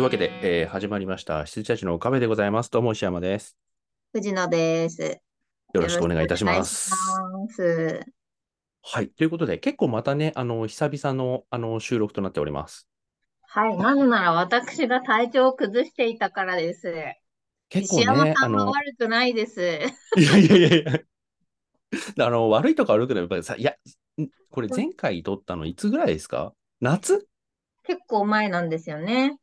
いうわけで、えー始まりました。羊たちのカフェでございます。どうも石山です。藤野です。よろしくお願いいたします。ますはい。ということで、結構またね、あの、久々の、あの、収録となっております。はい。なぜなら私が体調を崩していたからです。結構ね、あさんはの、悪くないです。いやいやいやいや、あの、悪いとか悪くない、やっぱりさ、いや、んこれ前回撮ったのいつぐらいですか？夏？結構前なんですよね。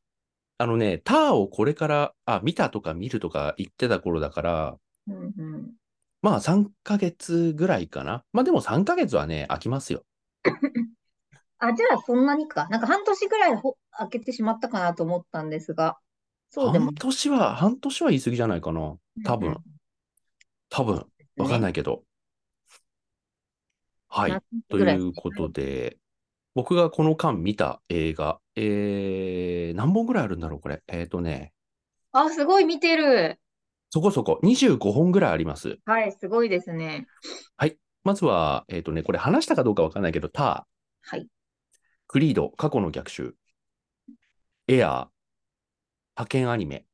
あのね、ターをこれから、あ、見たとか見るとか言ってた頃だから、うんうん。まあ3ヶ月ぐらいかな。まあでも3ヶ月はね、空きますよ。あ、じゃあそんなにか。なんか半年ぐらいほ開けてしまったかなと思ったんですが。そうでも半年は、半年は言い過ぎじゃないかな。多分、多分、わかんないいけど。はい。夏ということで、僕がこの間見た映画、えー、何本ぐらいあるんだろう、これ。えっ、とね、あ、すごい見てる。そこそこ。25本ぐらいあります。はい、すごいですね。まずは、えっ、とね、これ話したかどうかわかんないけど、ター、はい。クリード、過去の逆襲、エアー、派遣アニメ、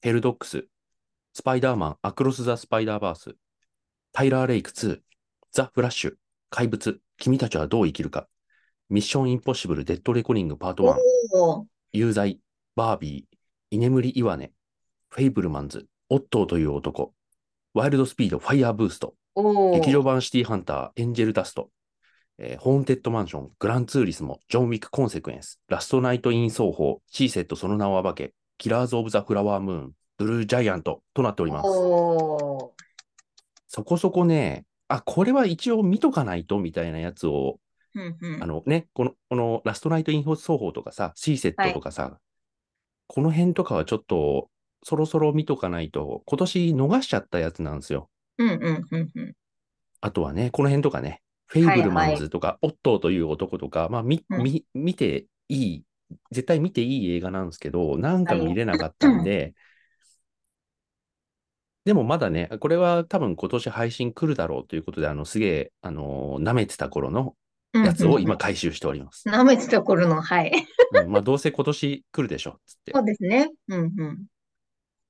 ヘルドックス、スパイダーマン、アクロス・ザ・スパイダーバース、タイラー・レイク2、ザ・フラッシュ、怪物、君たちはどう生きるか、ミッション・インポッシブル・デッド・レコニング・パート1、おー。有罪、バービー、居眠り・イワネ、フェイブルマンズ、オットーという男、ワイルド・スピード、ファイヤー・ブースト。劇場版シティハンター、エンジェルダスト、えーホーンテッドマンション、グランツーリスモ、ジョン・ウィック・コンセクエンス、ラストナイト・イン・ソーホー、シー・セッド、その名を暴け、キラーズ・オブ・ザ・フラワームーン、ブルー・ジャイアントとなっております。そこそこね、あ、これは一応見とかないとみたいなやつを、うんうん。あのね、この、このラストナイト・イン・奏法とかさ、シーセットとかさ、この辺とかはちょっと、そろそろ見とかないと、今年逃しちゃったやつなんですよ。うんうんうんうん。あとはね、この辺とかね、フェイブルマンズとか、オットーという男とか、まあ、み、うん。み、見ていい、絶対見ていい映画なんですけど、なんか見れなかったんで、でもまだね、これは多分今年配信来るだろうということで、あの、すげえ、あの、舐めてた頃のやつを今回収しております。舐めてた頃の、はい。うんまあ、どうせ今年来るでしょ、つってそ。うですね。うんうん。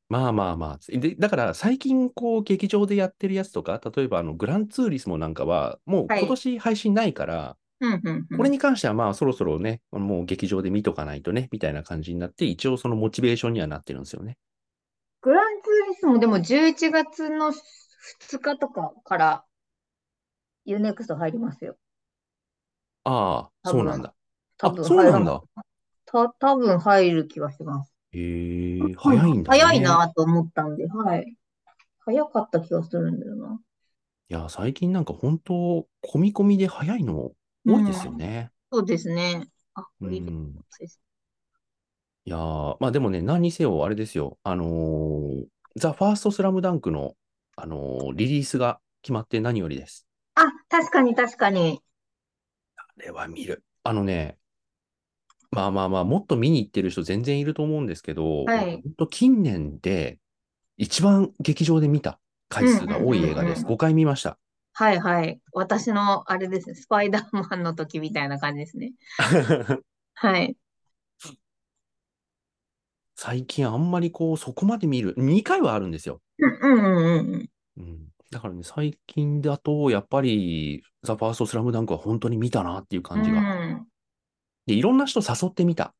まあまあまあ。で、だから最近こう劇場でやってるやつとか、例えばあのグランツーリスモなんかは、もうはい今年配信ないから、うんうんうん。これに関してはまあそろそろね、もう劇場で見とかないとね、みたいな感じになって、一応そのモチベーションにはなってるんですよね。グランツーリスモでも11月の2日とかからユーネクスト入りますよ。ああ、そうなんだ。あ、多分そうなんだ。た、多分入る気がします。へえ、早いんだね。早いなと思ったんで、はい。早かった気がするんだよな。いや、最近なんか本当、込み込みで早いの多いですよね。そうですね。あ、うん。いいです。いやー、まあでもね、何にせよ、あれですよ。あのーザ・ファーストスラムダンクの、あのーリリースが決まって何よりです。あ、確かに確かに。あれは見る。あのね、まあまあまあ、もっと見に行ってる人全然いると思うんですけど、はい本当近年で一番劇場で見た回数が多い映画です。うんうんうん5回見ました。はいはい。私の、あれですね、スパイダーマンの時みたいな感じですね。はい。最近あんまりこう、そこまで見る。2回はあるんですよ。うんうんうんうん。うん。だからね、最近だと、やっぱり、ザ・ファーストスラムダンクは本当に見たなっていう感じが。うんで、いろんな人誘ってみた。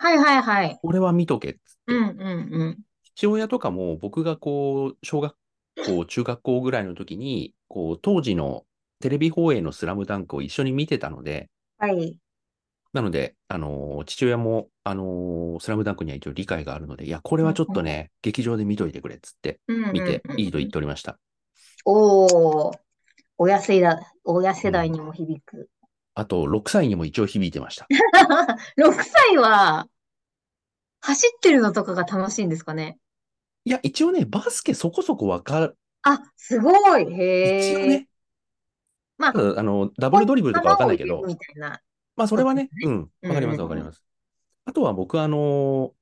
はいはいはい。これは見とけっつって。うんうんうん。父親とかも僕がこう、小学校、中学校ぐらいの時に、こう、当時のテレビ放映のスラムダンクを一緒に見てたので、はい。なので、あのー父親も、あのースラムダンクには一応理解があるので、いや、これはちょっとね、劇場で見といてくれっつって、うんうん見てうんいいと言っておりました。おー、親世代、親世代にも響く。あと、6歳にも一応響いてました。6歳は、走ってるのとかが楽しいんですかね？いや、一応ね、バスケそこそこわかる。あ、すごい。へえ。一応ね、まあ、ただあの、ダブルドリブルとかわかんないけどみたいな。まあ、それはね、そうん、わかります、わかります。あとは僕、あのー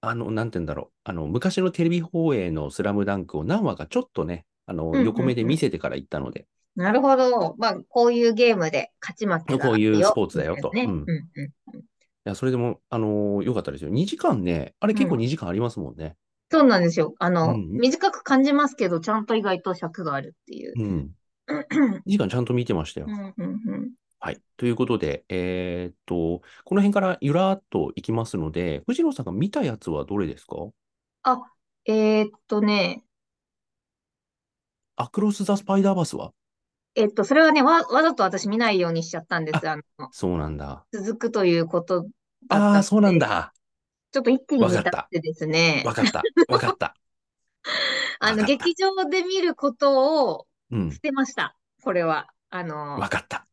あの、なんて言うんだろう、あの、昔のテレビ放映のスラムダンクを何話かちょっとね、あの、うんうんうん横目で見せてから行ったので、なるほど。まあ、こういうゲームで勝ち負けこういうスポーツだよとね。うんうんいや、それでも、あのーよかったですよ。2時間ね、あれ結構うん2時間ありますもんね。そうなんですよ。あの、うん短く感じますけど、ちゃんと意外と尺があるっていう。うん。うん2時間ちゃんと見てましたよ。うんうんはい。ということで、えーっと、この辺からゆらーっといきますので、藤野さんが見たやつはどれですか？あ、えーっとね、アクロス・ザ・スパイダーバースは？えっと、それはね、わ、わざと私見ないようにしちゃったんです。あの、そうなんだ。続くということだったああ、のそうなんで、だ。ちょっと一気に見わかったたくてですね、わかった。わかった。あの、劇場で見ることをうん捨。てました。これは。あの、わかった。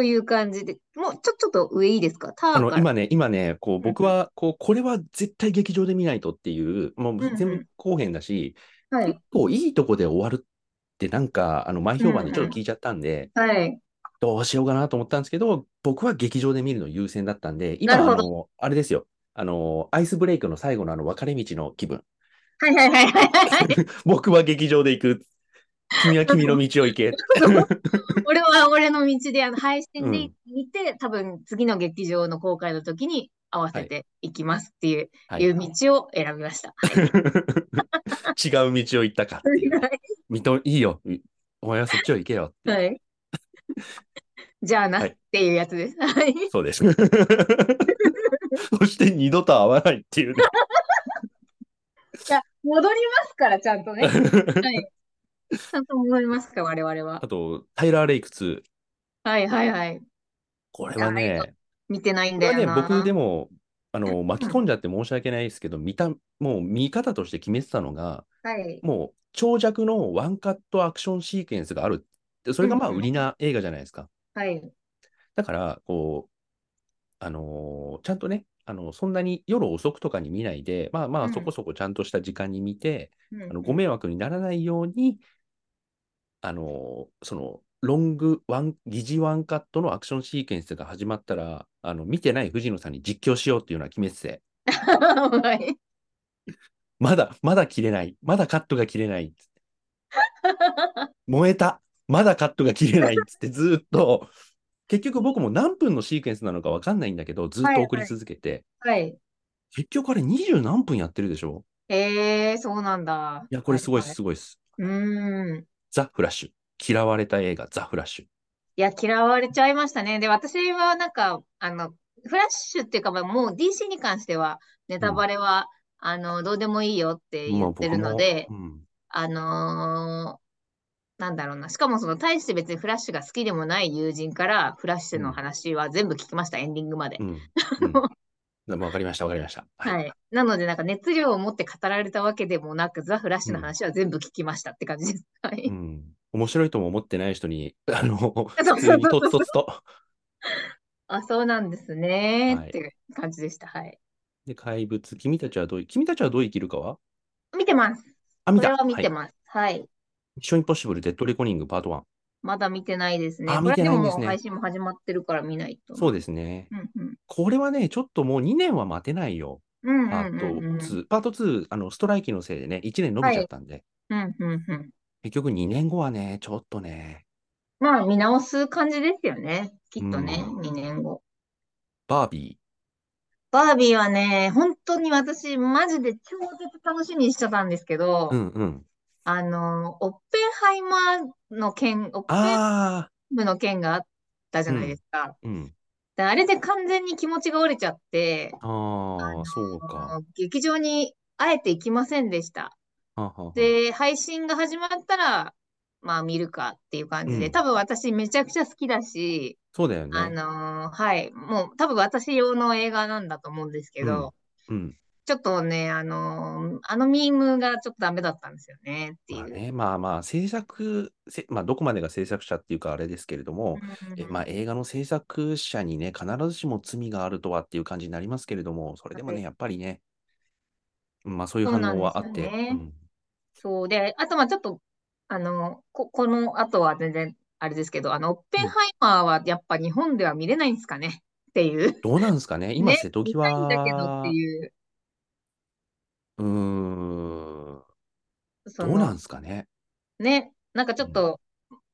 という感じで、もう、ちょ、ちょっと上いいですか？タあの、ーから。今ね、今ね、こう、うん僕は、こう、これは絶対劇場で見ないとっていう、もんううん全部後編だし、はい結。構いいとこで終わるって、なんか、あの、前評判でちょっと聞いちゃったんで、はい。どうしようかなと思ったんですけど、僕は劇場で見るの優先だったんで、今、あの、あれですよ。あの、アイスブレイクの最後のあの、分かれ道の気分。はいはいはいはいはい。僕は劇場で行く。君は君の道を行け。俺は俺の道で、あの、配信でうん見て、多分次の劇場の公開の時に合わせていきますっていう、はいいう道を選びました。違う道を行ったか。みといいよ。お前はそっちを行けよ。はい。じゃあなはいっていうやつです。はい。そうです。そして二度と会わないっていうね。いや、戻りますから、ちゃんとね。はい。ちゃんと戻りますから、我々はあ。と、タイラー・レイク2。はいはいはい。これはね、見てないんだよな。僕でも、あの、うん巻き込んじゃって申し訳ないですけど、見た、もう見方として決めてたのが、はい。もう長尺のワンカットアクションシーケンスがある。でそれがまあ売りな映画じゃないですか。はい。だから、こう、あのーちゃんとね、あの、そんなに夜遅くとかに見ないで、まあまうんあそこそこちゃんとした時間に見て、うんあのご迷惑にならないように、あのーその、ロングワン、疑似ワンカットのアクションシーケンスが始まったら、あの、見てない藤野さんに実況しようっていうのは決めてて、はい。まだ、まだ切れない。まだカットが切れない。燃えた。まだカットが切れないっつってずーっと、結局僕も何分のシーケンスなのかわかんないんだけど、ずっと送り続けて、はい。結局あれ20何分やってるでしょ？えー、そうなんだ。いや、これすごいです、はすごいです。いはい。うーん。ザ・フラッシュ。嫌われた映画、ザ・フラッシュ。いや、嫌われちゃいましたね。で、私はなんか、あの、フラッシュっていうか、まあもう DC に関しては、ネタバレは、あの、どうでもいいよってまあ言ってるので、僕もうんあのーなんだろうな。しかもその、大して別にフラッシュが好きでもない友人から、フラッシュの話は全部聞きました、エンディングまでう。ん。うん。わかりました、わかりました。はい。はい。なので、なんか熱量を持って語られたわけでもなく、ザ・フラッシュの話は全部聞きましたって感じです。はい。うん。面白いとも思ってない人に、あの、普通にとっとつと。あ、そうなんですね。はいっていう感じでした。はい。で、怪物、君たちはどうい、君たちはどう生きるかは？見てます。あ、見た。これは見はい。てます。はい。ミッションインポッシブル、デッドレコニングパート1。まだ見てないですね。あ見てないんですねもう配信も始まってるから見ないと。そうですね。うんこれはね、ちょっともう2年は待てないよ。うん。うんパートうんうんうん。2。パート2、あの、ストライキのせいでね、1年伸びちゃったんで、うんうんうん。結局2年後はね、ちょっとね、まあ、見直す感じですよね。きっとね、うん2年後。バービバービーはね、本当に私、マジで超絶楽しみにしてたんですけどー。う、んうん。あの、オッペンハイマーの件、オッペンハあイムの件があったじゃないですか。あ、うん。であれで完全に気持ちが折れちゃって、あああ、そうか。劇場にあえて行きませんでした。はははで、配信が始まったら、まあ見るかっていう感じで、うん多分私めちゃくちゃ好きだし、そうだよね。あのーはい、もう多分私用の映画なんだと思うんですけど、うん。ちょっとね、あのーあのミームがちょっとダメだったんですよねっていう。まあね、まあまあ、制作、せまあ、どこまでが制作者っていうかあれですけれども、えまあ、映画の制作者にね、必ずしも罪があるとはっていう感じになりますけれども、それでもね、はい。やっぱりね、まあそういう反応はあって、ですよね。うん。そう。で、あとまあちょっと、あの、こ、この後は全然あれですけど、あの、オッペンハイマーはやっぱ日本では見れないんですかねっていう。どうなんですかね、今、ね瀬戸見たいんだけど際って、いう、うーん、そどうなんすかね？ね、なんかちょっと、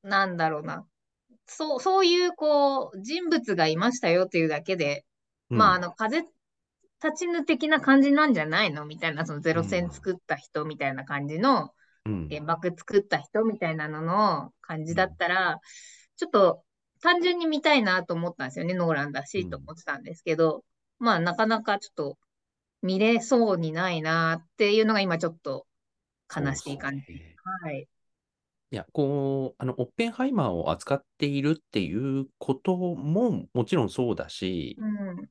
なんだろうな。そう、そういう、こう、人物がいましたよっていうだけで、うん。まあ、あの、風立ちぬ的な感じなんじゃないの？みたいな、そのゼロ戦作った人みたいな感じの、うん。原爆作った人みたいなのの感じだったら、ちょっと単純に見たいなと思ったんですよね。ノーランだしと思ってたんですけど、まあなかなかちょっと見れそうにないなっていうのが今ちょっと悲しい感じ。ねはい。いや、こう、あの、オッペンハイマーを扱っているっていうことももちろんそうだし、うん。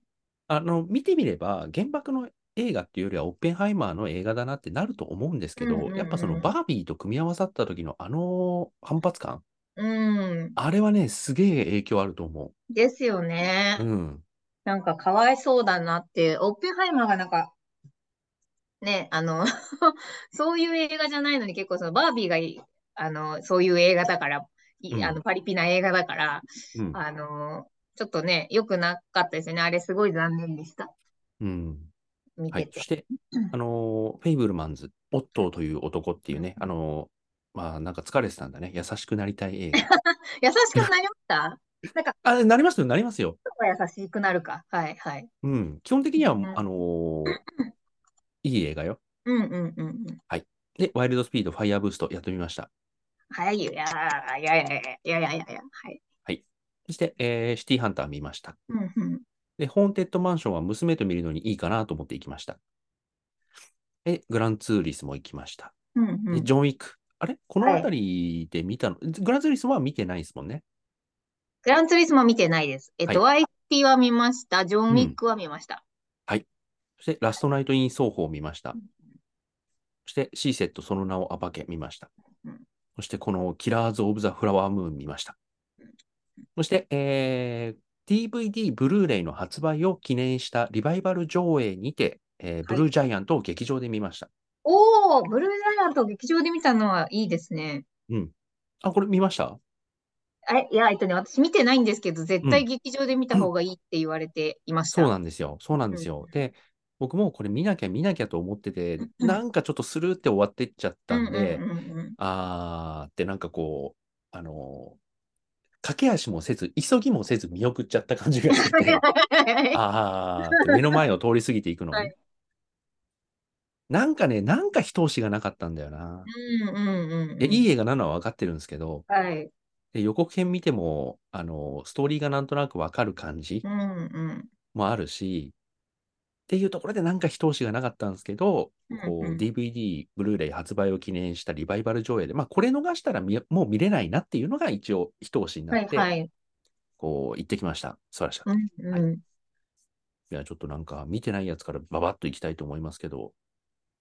あの、見てみれば、原爆の映画っていうよりは、オッペンハイマーの映画だなってなると思うんですけど、うんうんうんやっぱそのバービーと組み合わさった時のあの反発感、うん。あれはね、すげえ影響あると思ですよねう。。うん。なんかかわいそうだなって、オッペンハイマーがなんか、ね、あの、そういう映画じゃないのに結構そのバービーがいい、あの、そういう映画だから、いうんあの、パリピな映画だから、うん。あの、ちょっとね、良くなかったですよね。あれすごい残念でした。うん。はい。見ててそし。て、あのー、フェイブルマンズ、オットーという男っていうね、あのー、まあ、なんか疲れてたんだね。優しくなりたい映画。優しくなりました？なんか、あなりますよ、なりますよ。優しくなるか。はいはい。うん、基本的には、あのー、いい映画よ。うんうんうんうん。はい。で、ワイルドスピード、ファイアブーストやってみました。はい、いやいやいやいやいやいやいや、はい。はい。そして、えー、シティーハンター見ました。うんうん。で、ホーンテッドマンションは娘と見るのにいいかなと思って行きました。え、グランツーリスも行きました。うんうん、ジョン・ウィック。あれ？この辺りで見たの、はい、グランツーリスは見てないですもんね。グランツーリスモ見てないです。えっと、は YT は見ました。ジョン・ウィックは見ました。そして、ラストナイト・イン・奏法を見ました。そして、シーセット、その名を暴け見ましたうん。そして、このキラーズ・オブ・ザ・フラワームーン見ました。そして、えー、DVD、ブルーレイの発売を記念したリバイバル上映にて、えーブルージャイアントを劇場で見ました。おー、ブルージャイアントを劇場で見たのはいいですね。うん。あ、これ見ました？え、いや、えっとね、私見てないんですけど、絶対劇場で見た方がいいって言われていました。そうなんですよ。そうなんですよ。で、僕もこれ見なきゃ見なきゃと思ってて、うんなんかちょっとスルーって終わってっちゃったんで、うんうんうんうんあーってなんかこう、あのー駆け足もせず、急ぎもせず見送っちゃった感じがしてて、あーって目の前を通り過ぎていくのね、はいなんかね、なんか一押しがなかったんだよな。うんうんうんうん。でいい映画なのは分かってるんですけど、はい。で予告編見ても、あのーストーリーがなんとなく分かる感じうんうん。もあるし、っていうところでなんか一押しがなかったんですけど、こう DVD、ブルーレイ発売を記念したリバイバル上映で、まあこれ逃したら見もう見れないなっていうのが一応一押しにはないって、はい。こう行ってきました。素晴らしかった。いうんうん。や、ちょっとなんか見てないやつからババッと行きたいと思いますけど、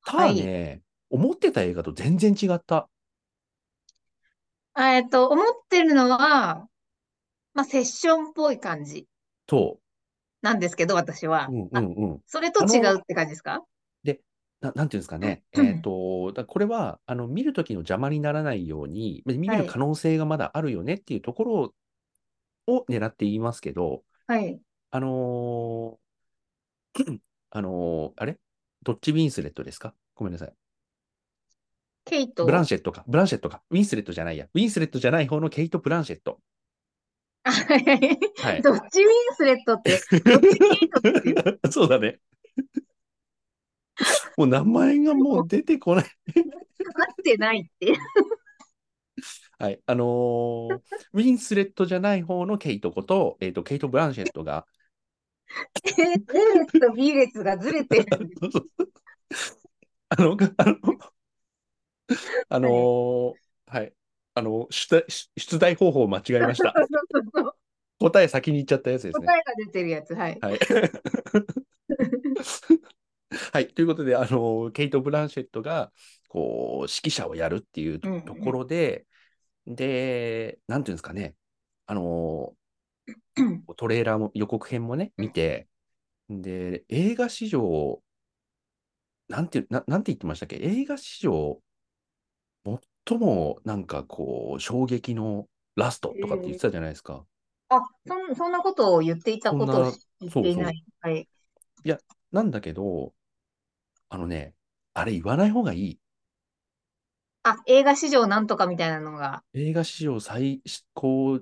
たはい。だね、思ってた映画と全然違った。あえっと、思ってるのは、まあ、セッションっぽい感じ。と、なんですけど、私は。うんうあ、んうん。それと違うって感じですか？で、ななんていうんですかね、うん。えっと、だこれはあの見るときの邪魔にならないように、見はい。る可能性がまだあるよねっていうところを狙って言いますけど、はい。あのー あのーあれ？どっちウィンスレットですか？ごめんなさい。ケイト。ブランシェットか。ブランシェットか。ウィンスレットじゃないや。ウィンスレットじゃない方のケイト・ブランシェット。あはいはい。どっちウィンスレットって、どっちケイトって。そうだね。もう名前がもう出てこない。なってないって。はい。あのーウィンスレットじゃない方のケイトこと、えっ、と、ケイト・ブランシェットが、A 列と B 列がずれてる。あの、あの、あのーはい。あの、出題、出題方法を間違えました。そうそうそう答え先に言っちゃったやつですね。答えが出てるやつ。はい。はい。はい。ということで、あの、ケイト・ブランシェットが、こう、指揮者をやるっていうとうんうんところで、で、なんていうんですかね、あの、トレーラーも、予告編もね、見て、で、映画史上、なんて、ななんて言ってましたっけ？映画史上、最もなんかこう、衝撃のラストとかって言ってたじゃないですか。あ、そん、そんなことを言っていたことをそんな知っていない。はい。なんだけど、あのね、あれ言わない方がいい。あ、映画史上なんとかみたいなのが。映画史上最高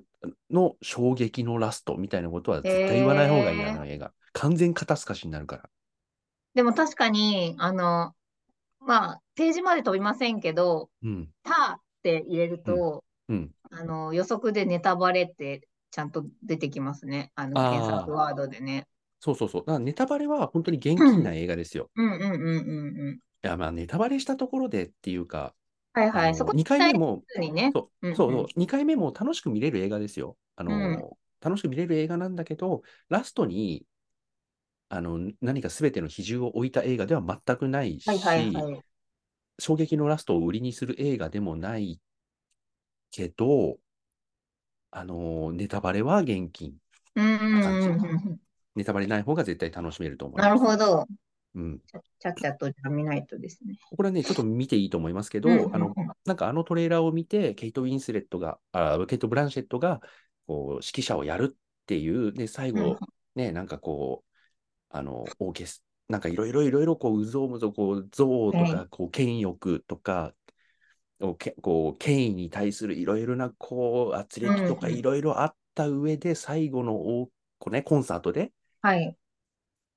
の衝撃のラストみたいなことは絶対言わない方がいい、へーあの映画。完全肩透かしになるから。でも確かに、あの、まあ、ページまで飛びませんけど、うん。たって入れると、うん。あの、予測でネタバレってちゃんと出てきますね。あの、検索ワードでね。そうそうそう。だからネタバレは本当に厳禁な映画ですよ。うんうんうんうんうん。いや、まあ、ネタバレしたところでっていうか、はいはい。そこ2回目も、にね。そうう、んそうそう、2回目も楽しく見れる映画ですよ。あの、うん楽しく見れる映画なんだけど、ラストに、あの、何か全ての比重を置いた映画では全くないし、はいはいはい。衝撃のラストを売りにする映画でもないけど、あの、ネタバレは厳禁。うんうんうん感じうん。ネタバレない方が絶対楽しめると思います。なるほど。うん。ちゃっちゃとじゃあ見ないとですね。これはね、ちょっと見ていいと思いますけど、うんうんうんあの、なんかあのトレーラーを見て、ケイト・ウィンスレットが、あケイト・ブランシェットが、こう、指揮者をやるっていう、で、最うん後、ね、なんかこう、あの、オーケス、なんかいろいろいろいろ、こう、うぞうむぞ、こう、憎悪とはか、こう、権欲とか、こうけこう権威に対するいろいろな、こう、圧力とかいろいろあった上で、最後のおこうね、コンサートで、はい。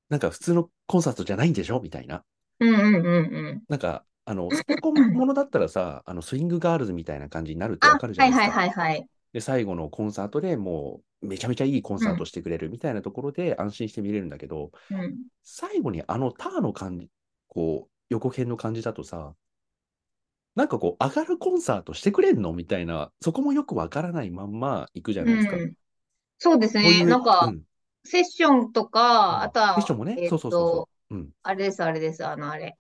なんか普通のコンサートじゃないんでしょ？みたいな。うんうんうんうん。なんか、あの、スポコンものだったらさ、あの、スイングガールズみたいな感じになるってあ、わかるじゃはないいですか。はいはいはい。で、最後のコンサートでもう、めちゃめちゃいいコンサートしてくれるみたいなところで安心して見れるんだけど、うん。最後にあのターの感じ、こう、横編の感じだとさ、なんかこう、上がるコンサートしてくれんのみたいな、そこもよくわからないまんま行くじゃないですか。うんそうですね。なんかう、んセッションとか、あとは、セッションもね、えっそうそうそうとそう。うん。あれです、あれです、あの、あれ。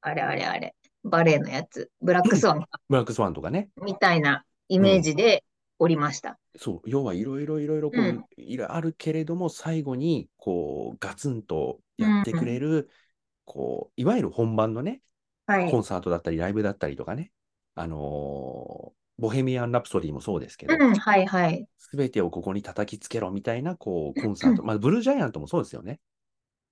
あれあれあれ。バレエのやつ。ブラックスワン ブラックスワンとかね。みたいなイメージでおりました。そう、要はいろいろいろいろこう、いろあるけれども、最後にこうガツンとやってくれる、こういわゆる本番のね、はい。コンサートだったり、ライブだったりとかね、あのーボヘミアン・ラプソディもそうですけど、うん、はいはい。すべてをここに叩きつけろみたいなこうコンサート、まあ、ブルージャイアントもそうですよね。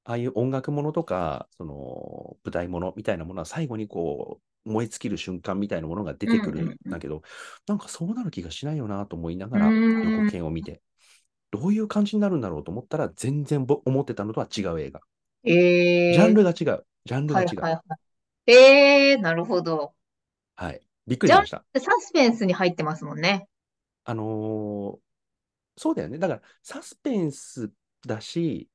ああいう音楽ものとか、その舞台ものみたいなものは最後にこう燃え尽きる瞬間みたいなものが出てくるうんうんうんんだけど、なんかそうなる気がしないよなと思いながらうん予告編を見て、どういう感じになるんだろうと思ったら、全然ぼ思ってたのとは違う映画。えー、ジャンルが違う。ジャンルが違う。はいはいはい。えー、なるほど。はい。びっくりしました。サスペンスに入ってますもんね。あのーそうだよね。だから、サスペンスだし、うん、うん。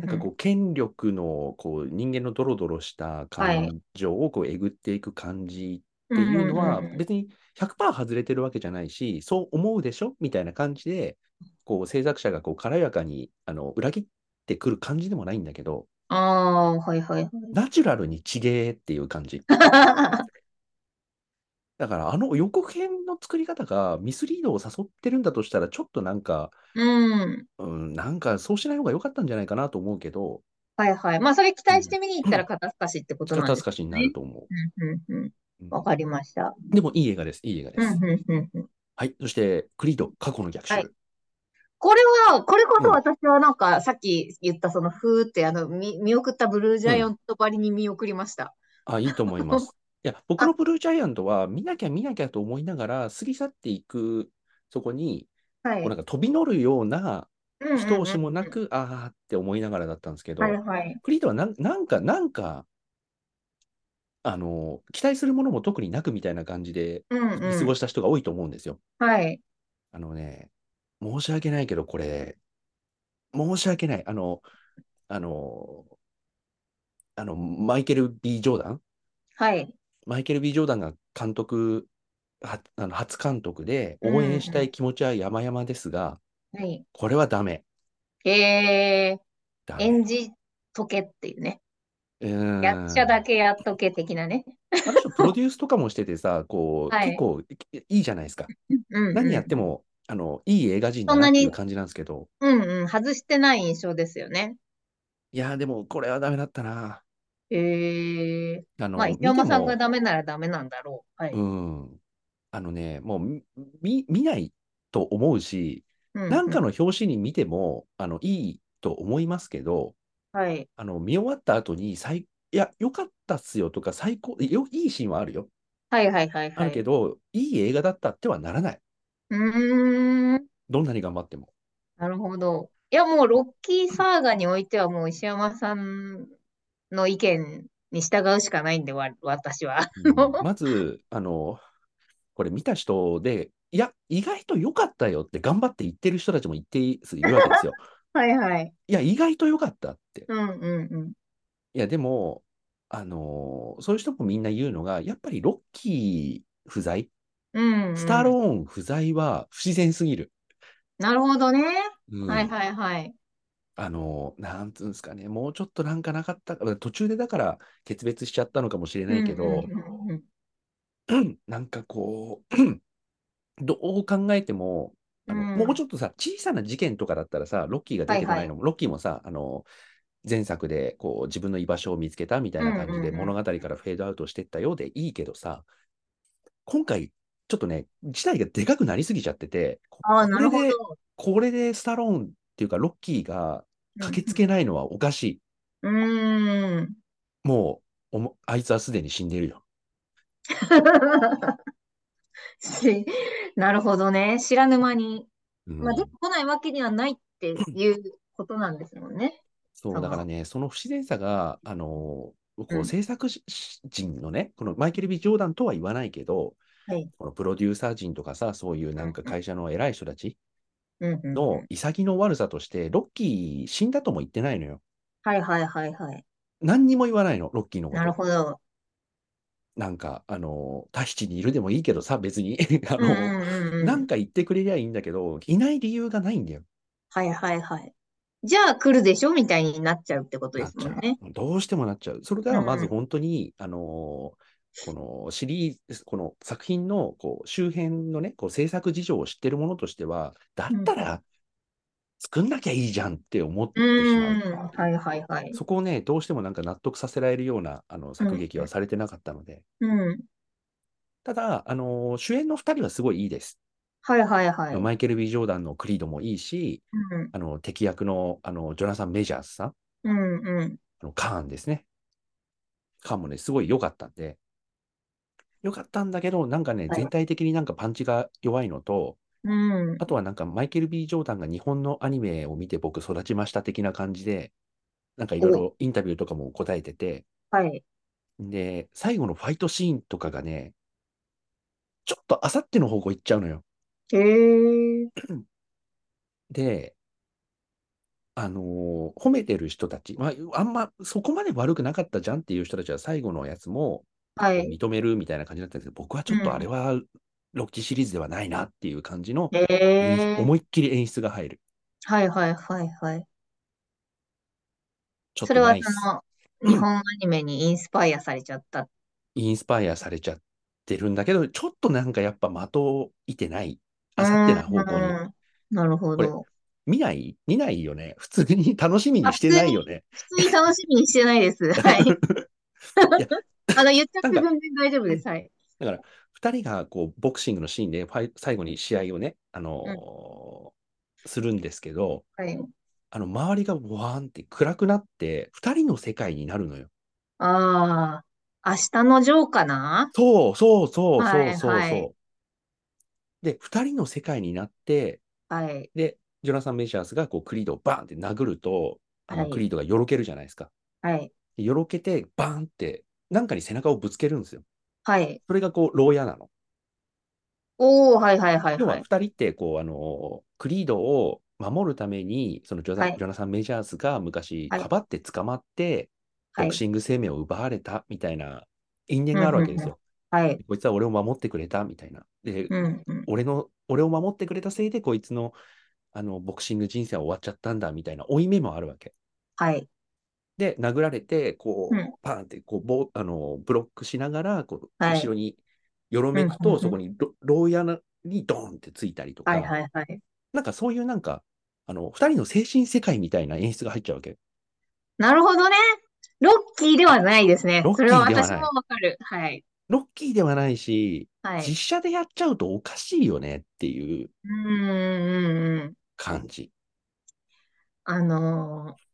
なんかこう、権力の、こう、人間のドロドロした感情をこう、えぐっていく感じっていうのは別に100%外れてるわけじゃないし、そう思うでしょみたいな感じで、こう、制作者がこう、軽やかに、あの、裏切ってくる感じでもないんだけど、ああ、はいはいはい。ナチュラルにちげーっていう感じ。だから、あの予告編の作り方がミスリードを誘ってるんだとしたら、ちょっとなんか、うん。うん、なんかそうしない方が良かったんじゃないかなと思うけど、はいはい。まあ、それ期待して見に行ったら肩透かしってことなんです肩透かしになると思うんうんうん。う。うんわかりました。でもいい映画です。いい映画です。うんうんうんうん。はい。そして、クリード、過去の逆襲。はいこれは、これこそ私はなんか、さっき言ったその、ふーって、あの、見、見送ったブルージャイアントばりに見送りました。あ、いいと思います。いや、僕のブルージャイアントは、見なきゃ見なきゃと思いながら、過ぎ去っていく、そこに、はい。こうなんか飛び乗るような、うんうんうん一押しもなく、あーって思いながらだったんですけど、はいはい。クリードはなんなんか、なんか、あの、期待するものも特になくみたいな感じでうんうん。見過ごした人が多いと思うんですよ。はい。あのね、申し訳ないけど、これ、申し訳ない。あの、あの、あの、マイケル・ B・ ジョーダンはい。マイケル・ B・ ジョーダンが監督、はあの初監督でうん応援したい気持ちは山々ですが、はい。これはダメ。えー。演じとけっていうね。うーん役者だけやっとけ的なね。プロデュースとかもしててさ、こう、はい結構いいいじゃないですか。うんうん。何やっても、あの、いい映画人だなっていう感じなんですけど、うんうん。外してない印象ですよね。いやー、でも、これはダメだったな。えー、あの、まあ、石山さんがダメならダメなんだろう。はい。うん。あのね、もうみ見、見ないと思うし、うんうんなんかの表紙に見ても、あの、いいと思いますけど、はい。あの、見終わった後に、最、いや、良かったっすよとか、最高、よ、いいシーンはあるよ。はいはいはいあはい。るけど、いい映画だったってはならない。うーん。どんなに頑張っても。なるほど。いや、もう、ロッキーサーガにおいては、もう、石山さんの意見に従うしかないんで、わ、私は。うんまず、あの、これ見た人で、いや、意外と良かったよって頑張って言ってる人たちも言っているわけですよ。はいはい。いや、意外と良かったって。うんうんうん。いや、でも、あのそういう人もみんな言うのが、やっぱりロッキー不在、うん、うん。スタローン不在は不自然すぎる。なるほどね。うんはいはいはい。あのなんつうんですかね、もうちょっとなんかなかったか、途中でだから決別しちゃったのかもしれないけど、なんかこう、どう考えても、あのうん。もうちょっとさ、小さな事件とかだったらさ、ロッキーが出てこないのも、ロッキーもさ、あの前作でこう自分の居場所を見つけたみたいな感じで物語からフェードアウトしてったようでいいけどさ、今回、ちょっとね、事態がでかくなりすぎちゃってて、こああ、なるほこれで、ど。これでスタローンっていうか、ロッキーが駆けつけないのはおかしい。うーん。もうおも、あいつはすでに死んでるよ。しなるほどね。知らぬ間に。うんまあ、出てこないわけにはないっていうことなんですもんね。そう、あだからね、その不自然さが、あの、こううん制作し陣のね、このマイケル・ビ・ジョーダンとは言わないけど、はい。このプロデューサー陣とかさ、そういうなんか会社の偉い人たちうんうんうんの潔の悪さとして、ロッキー死んだとも言ってないのよ。はいはいはいはい。何にも言わないの、ロッキーのこなると。ほど。なんか、あの、タヒチにいるでもいいけどさ、別に。あうんうんの、うんうんなんか言ってくれりゃいいんだけど、いない理由がないんだよ。はいはいはい。じゃあ来るでしょみたいになっちゃうってことですもんね。う。どうしてもなっちゃう。それではまずうん本当に、あのーこのシリーズ、この作品のこう周辺のね、こう制作事情を知ってるものとしては、だったら作んなきゃいいじゃんって思ってうしまう。ん。はいはいはい。そこをね、どうしてもなんか納得させられるようなあの作劇はされてなかったので。うん。ただ、あのー主演の2人はすごいいいです。はいはいはい。マイケル・ビー・ジョーダンのクリードもいいし、うんあの敵役のあのジョナサン・メジャースさん、うんうん。あのカーンですね。カーンもね、すごい良かったんで、良かったんだけど、なんかね、はい全体的になんかパンチが弱いのと、うん。あとはなんかマイケル・ B・ ジョーダンが日本のアニメを見て僕育ちました的な感じで、なんかいろいろインタビューとかも答えてて、はい。で、最後のファイトシーンとかがね、ちょっとあさっての方向行っちゃうのよ。へえ。で、あのー褒めてる人たち、まあ、あんまそこまで悪くなかったじゃんっていう人たちは最後のやつもはい。認めるみたいな感じだったんですけど、僕はちょっとあれはロッキーシリーズではないなっていう感じの。思いっきり演出が入る。はいはいはいはい。ちょっそれは。その、日本アニメにインスパイアされちゃった。インスパイアされちゃってるんだけど、ちょっとなんかやっぱ的いてない。あさってな方向に。うんなるほど。見ない？見ないよね？普通に楽しみにしてないよね？普通に楽しみにしてないです。はい。い やあの、言っちゃって全然大丈夫です。はい。だから、二人がこうボクシングのシーンでファイ最後に試合をね、あのーするんですけど、はい。あの周りがわーんって暗くなって、二人の世界になるのよ。ああ、明日のジョーかな？そうそうそうそうはいそうそう。はいで、二人の世界になって、はい。で、ジョナサン・メジャースがこうクリードをバーンって殴ると、あのはいクリードがよろけるじゃないですか。はい。でよろけて、バーンって、なんかに背中をぶつけるんですよ。はい。それがこう、牢屋なの。おー、はいはいはい要は。はい二人って、こう、あの、クリードを守るために、そのジョナ,、はいジョナサン・メジャースが昔、はいかばって捕まって、はいボク。シング生命を奪われたみたいな因縁があるわけですよ。はい。こいつは俺を守ってくれたみたいな。で、うんうん。俺の、俺を守ってくれたせいで、こいつの、あの、ボクシング人生は終わっちゃったんだみたいな負い目もあるわけ。はい。で、殴られて、こう、うんパーンって、こう、ボあの、ブロックしながら、こう、はい後ろによろめくと、うんうんうんそこにろ牢屋にドーンってついたりとか、はいはいはい。なんかそういうなんか、あの、二人の精神世界みたいな演出が入っちゃうわけ。なるほどね。ロッキーではないですねロッ。キそーではないれは私もわかる。はい。ロッキーではないし、はい。実写でやっちゃうとおかしいよねっていううんうんうんうん。感じ。あのー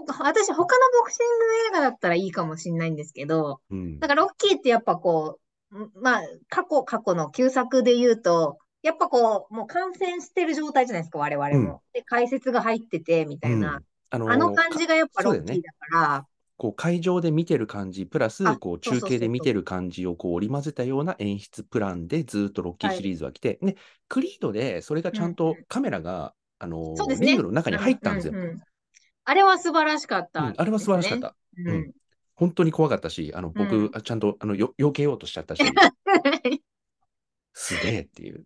ほ私、他のボクシング映画だったらいいかもしれないんですけど、うんなん。かロッキーってやっぱこう、まあ、過去、過去の旧作で言うと、やっぱこう、もう感染してる状態じゃないですか、我々も。うんで、解説が入ってて、みたいな。あのあの感じがやっぱロッキーだから、こう会場で見てる感じ、プラスあこう中継で見てる感じをこう織り交ぜたような演出プランでずっとロッキーシリーズは来て、ね、クリードでそれがちゃんうんとうんカメラが、あのそうですねリングの中に入ったんですよ。うううんあれは素晴らしかった、うんあれは素晴らしかった。うん。うん。本当に怖かったし、あの僕、ちゃんとあのよ避けようとしちゃったし、すげえっていう。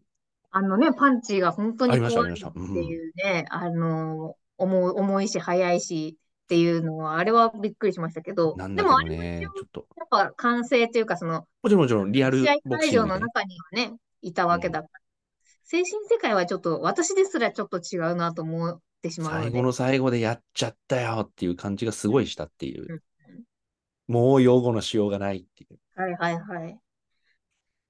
あのね、パンチが本当に怖いってありましたうんいうね、あの、重い重いし、速いしっていうのは、あれはびっくりしましたけど、なんだけでもあれちょっと、やっぱ完成というか、その、もちろんもちろんリアル試合会場の中にはね、いたわけだから、精神世界はちょっと、私ですらちょっと違うなと思ってしまうので、最後の最後でやっちゃったよっていう感じがすごいしたっていううん。もう用語のしようがないっていう。はいはいはい。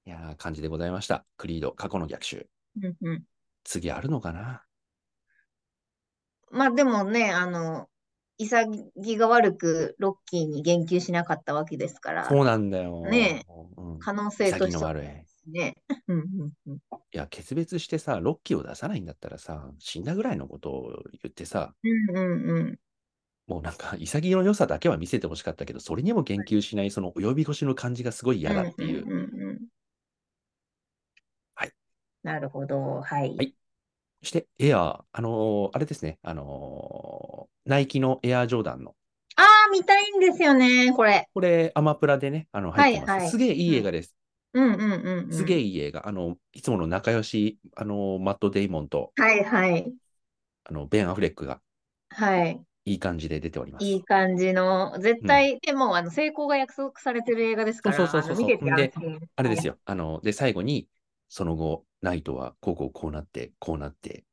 いやー感じでございました。クリード、過去の逆襲。うんうん次あるのかな？まあでもね、あの、潔が悪くロッキーに言及しなかったわけですから、そうなんだよ。ねうん、可能性としては。ね。いや、決別してさ、ロッキーを出さないんだったらさ、死んだぐらいのことを言ってさ、うんうんうん。もうなんか、潔の良さだけは見せてほしかったけど、それにも言及しない、その及び腰の感じがすごい嫌だっていう。んんうんうんはい。なるほど。はい。はいそして、エアー、あのーあれですね、あのーナイキのエアージョーダンの、ああ、見たいんですよね、これ。これ、アマプラでね、あの入ってます。はいはいすげえいい映画です。うんうんうんうん。すげえいい映画。あの、いつもの仲良し、あの、マット・デイモンと、はいはい。あの、ベン・アフレックがはい。いい感じで出ております。いい感じの、絶対、でも、あの、成功が約束されてる映画ですから、そうそうそうそうあの見ててで安心。あれですよ。あの、で、最後に、その後、ナイトは、こうこうこうなって、こうなって、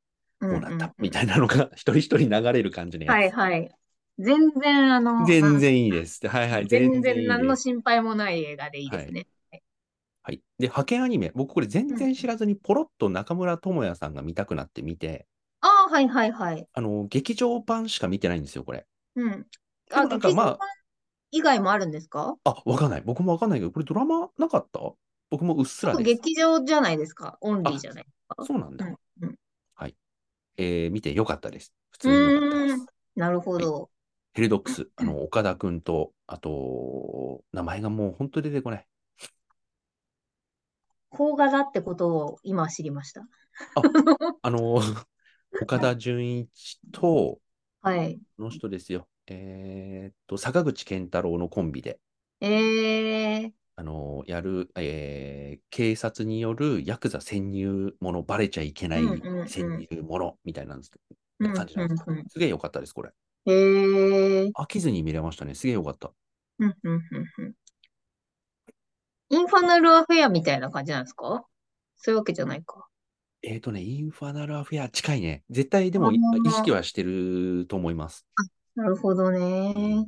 こうなった、みたいなのが、一人一人流れる感じのやつ。はいはい。全然、あの、全然いいです。はいはい。全然いい然何の。心配もない映画でいいですね。はい。で、派遣アニメ、僕これ全然知らずに、ポロッと中村智也さんが見たくなって見て、ああ、はいはいはい。あの、劇場版しか見てないんですよ、これ。うん。であ、もなんかまあ劇場版以外もあるんですか？あ、わかんない。僕もわかんないけど、これドラマなかった？僕もうっすらです。劇場じゃないですか？オンリーじゃないですか？そうなんだ。うんうんはい。えー見てよかったです。普通によかったですうーん。なるほど。ヘルドックス、あの、岡田くんと、あと、名前がもう本当に出てこない。邦画だってことを今知りました？あの、岡田准一と、はい。この人ですよ。えーっと、坂口健太郎のコンビで、えー、あの、やる、えー警察によるヤクザ潜入もの、バレちゃいけない潜入ものみたいなんですうん感じなんですうんうんすげえよかったです、これ。えー、飽きずに見れましたね。すげえよかった。うんうんうんうんインファナルアフェアみたいな感じなんですか？そういうわけじゃないか。えーっとね、インファナルアフェア近いね。絶対でも意識はしてると思います。なるほどね。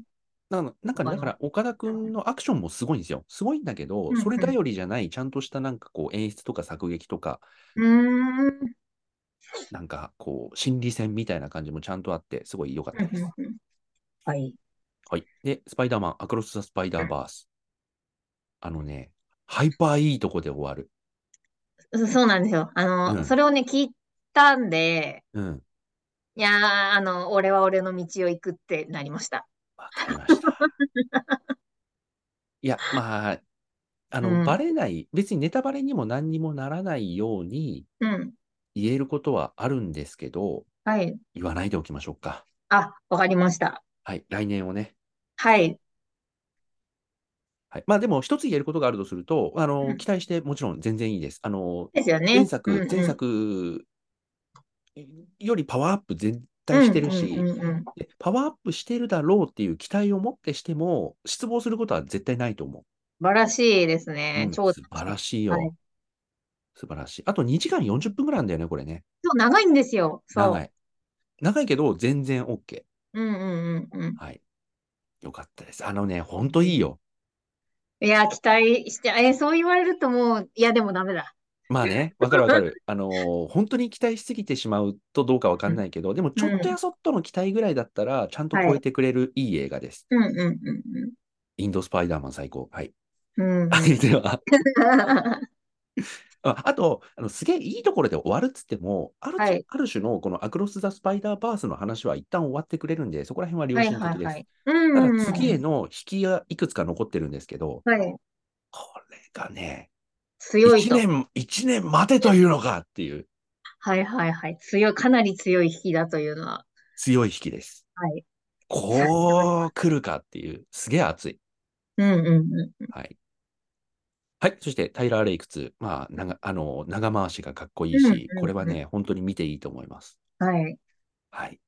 なのなんかだから岡田くんのアクションもすごいんですよ。すごいんだけどそれ頼りじゃない、ちゃんとしたなんかこう演出とか作劇とか、うーん。なんかこう心理戦みたいな感じもちゃんとあって、すごい良かったです。はい。はい。で、スパイダーマン、アクロス・ザ・スパイダーバース。あのね、ハイパーいいとこで終わる。そそうなんですよ。あの、うんそれをね、聞いたんで、うん。いやー、あの、俺は俺の道を行くってなりました。わかりました。いや、まあ、あの、うんバレない、別にネタバレにも何にもならないようにうん。言えることはあるんですけど、はい。言わないでおきましょうか。あ、わかりました。はい。来年をね。はい。はい。まあでも、一つ言えることがあるとすると、あの、うん期待してもちろん全然いいです。あの、ね。前作、うんうん前作よりパワーアップ絶対してるし、うんうんうんうんでパワーアップしてるだろうっていう期待を持ってしても、失望することは絶対ないと思素晴らしいですう。ね。うん超素晴らしいよ。はい素晴らしい。あと2時間40分ぐらいなんだよね、これね。そう、長いんですよ。長い。長いけど、全然 OK。うんうんうんうん。はい。よかったです。あのね、ほんといいよ。いや、期待して、えーそう言われるともう、いや、でもダメだ。まあね、わかるわかる。あのー本当に期待しすぎてしまうとどうかわかんないけど、でもちょっとやそっとの期待ぐらいだったら、ちゃんと超えてくれるいい映画です。うんうんうんうん。インドスパイダーマン最高。はい。うん。アニメでは。ああと、あのすげえいいところで終わるっつっても、ある,、はいある種のこのアクロス・ザ・スパイダーバースの話は一旦終わってくれるんで、そこら辺は良はい心的です。次への引きがいくつか残ってるんですけど、はい。これがね、1強いと。年、一年待てというのかっていうはいはいはい。強い、かなり強い引きだというのは。強い引きです。はい。こう来るかっていう、すげえ熱い。うんうんうん。はい。はい。そして、タイラー・レイク2。まあ、長あの長回しがかっこいいし、うんうんうんこれはね、本当に見ていいと思います。はい。はい。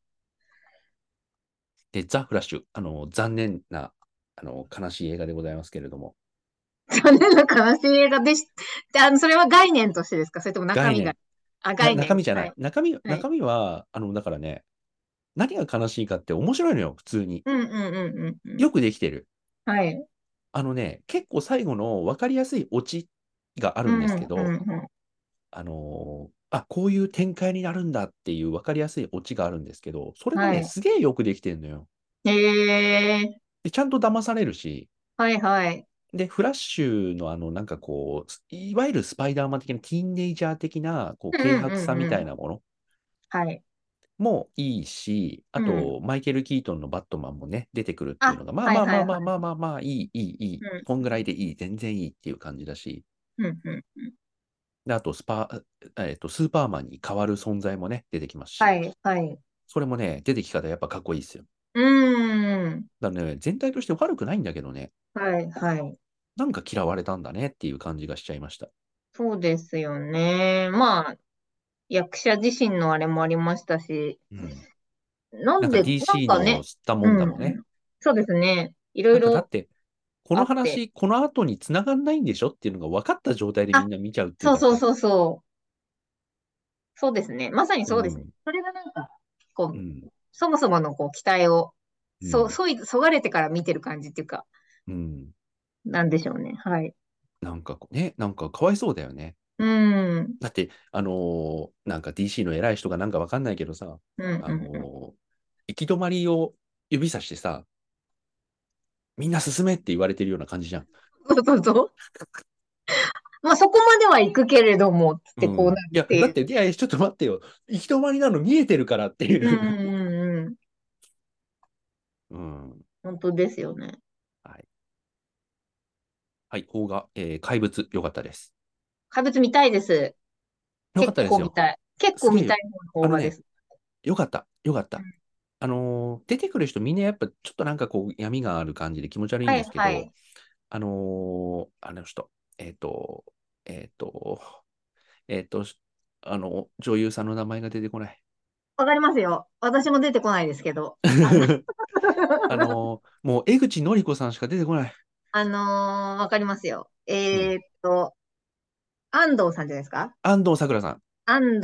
で、ザ・フラッシュ。あの、残念な、あの、悲しい映画でございますけれども、残念な悲しい映画でし、であの、それは概念としてですか？それとも中身が？あ、概念。な中身じゃない。は中身、中身は、あの、だからね、何が悲しいかって面白いのよ、普通に。うんうんうんうんうん。よくできてる。はい。あのね、結構最後の分かりやすいオチがああるんですけど、うんうんうんあのーあ、こういう展開になるんだっていう分かりやすいオチがあるんですけど、それがね、はいすげえよくできてるのよ。へえ。で、ちゃんと騙されるし、はいはい。で、フラッシュのあの、なんかこう、いわゆるスパイダーマン的なティーンネイジャー的な、こう、うんうんうんうん軽薄さみたいなものはい。もいいし、あと、マイケル・キートンのバットマンもね、出てくるっていうのが、あまあまあまあまあまあまあまあ、いい、いい、いいうん。こんぐらいでいい、全然いいっていう感じだし、うんうん。で、あとスパ、えっと、スーパーマンに代わる存在もね、出てきますし、はいはい。それもね、出てき方やっぱかっこいいですよ。うーん。だね、全体として悪くないんだけどね、はいはい。なんか嫌われたんだねっていう感じがしちゃいました。そうですよね。まあ、役者自身のあれもありましたし、うん。なんで、なんか DC のなんかね、吸ったもんだもんね。そうですね。いろないんかだろって、この話、この後に繋がんないんでしょっていうのが分かった状態でみんな見ちゃうっていかさそううそうそうそう。そうですね。まさにそうですねうん。それがなんか、こう、うん。そもそものこう期待を、そ、うんそい、そがれてから見てる感じっていうか、うん。なんでしょうね。はい。なんかね、なんかかわいそうだよね。うん。だって、あのーなんか DC の偉い人がなんか分かんないけどさ、うんうんあのー行き止まりを指さしてさ、みんな進めって言われてるような感じじゃん。そうそうそう。まあそこまでは行くけれども、つってこうなうんいや、って。だって、いやいや、ちょっと待ってよ。行き止まりなの見えてるからっていうんう。うんうん。うん。本当ですよね。はい、邦画、えー怪物、よかったです。怪物見たいです。よかったですよ。結構見たい。結構見たい方がです。よかった、よかったうん。あのー出てくる人みんなやっぱちょっとなんかこう闇がある感じで気持ち悪いんはですけど、いはい。あのーあの人、えっ、と、えっ、と、えっ、と、あの、女優さんの名前が出てこない。わかりますよ。私も出てこないですけど。あのーもう江口のり子さんしか出てこない。あのーわかりますよ。えーっと、安藤さんじゃないですか？安藤サクラさん。安藤、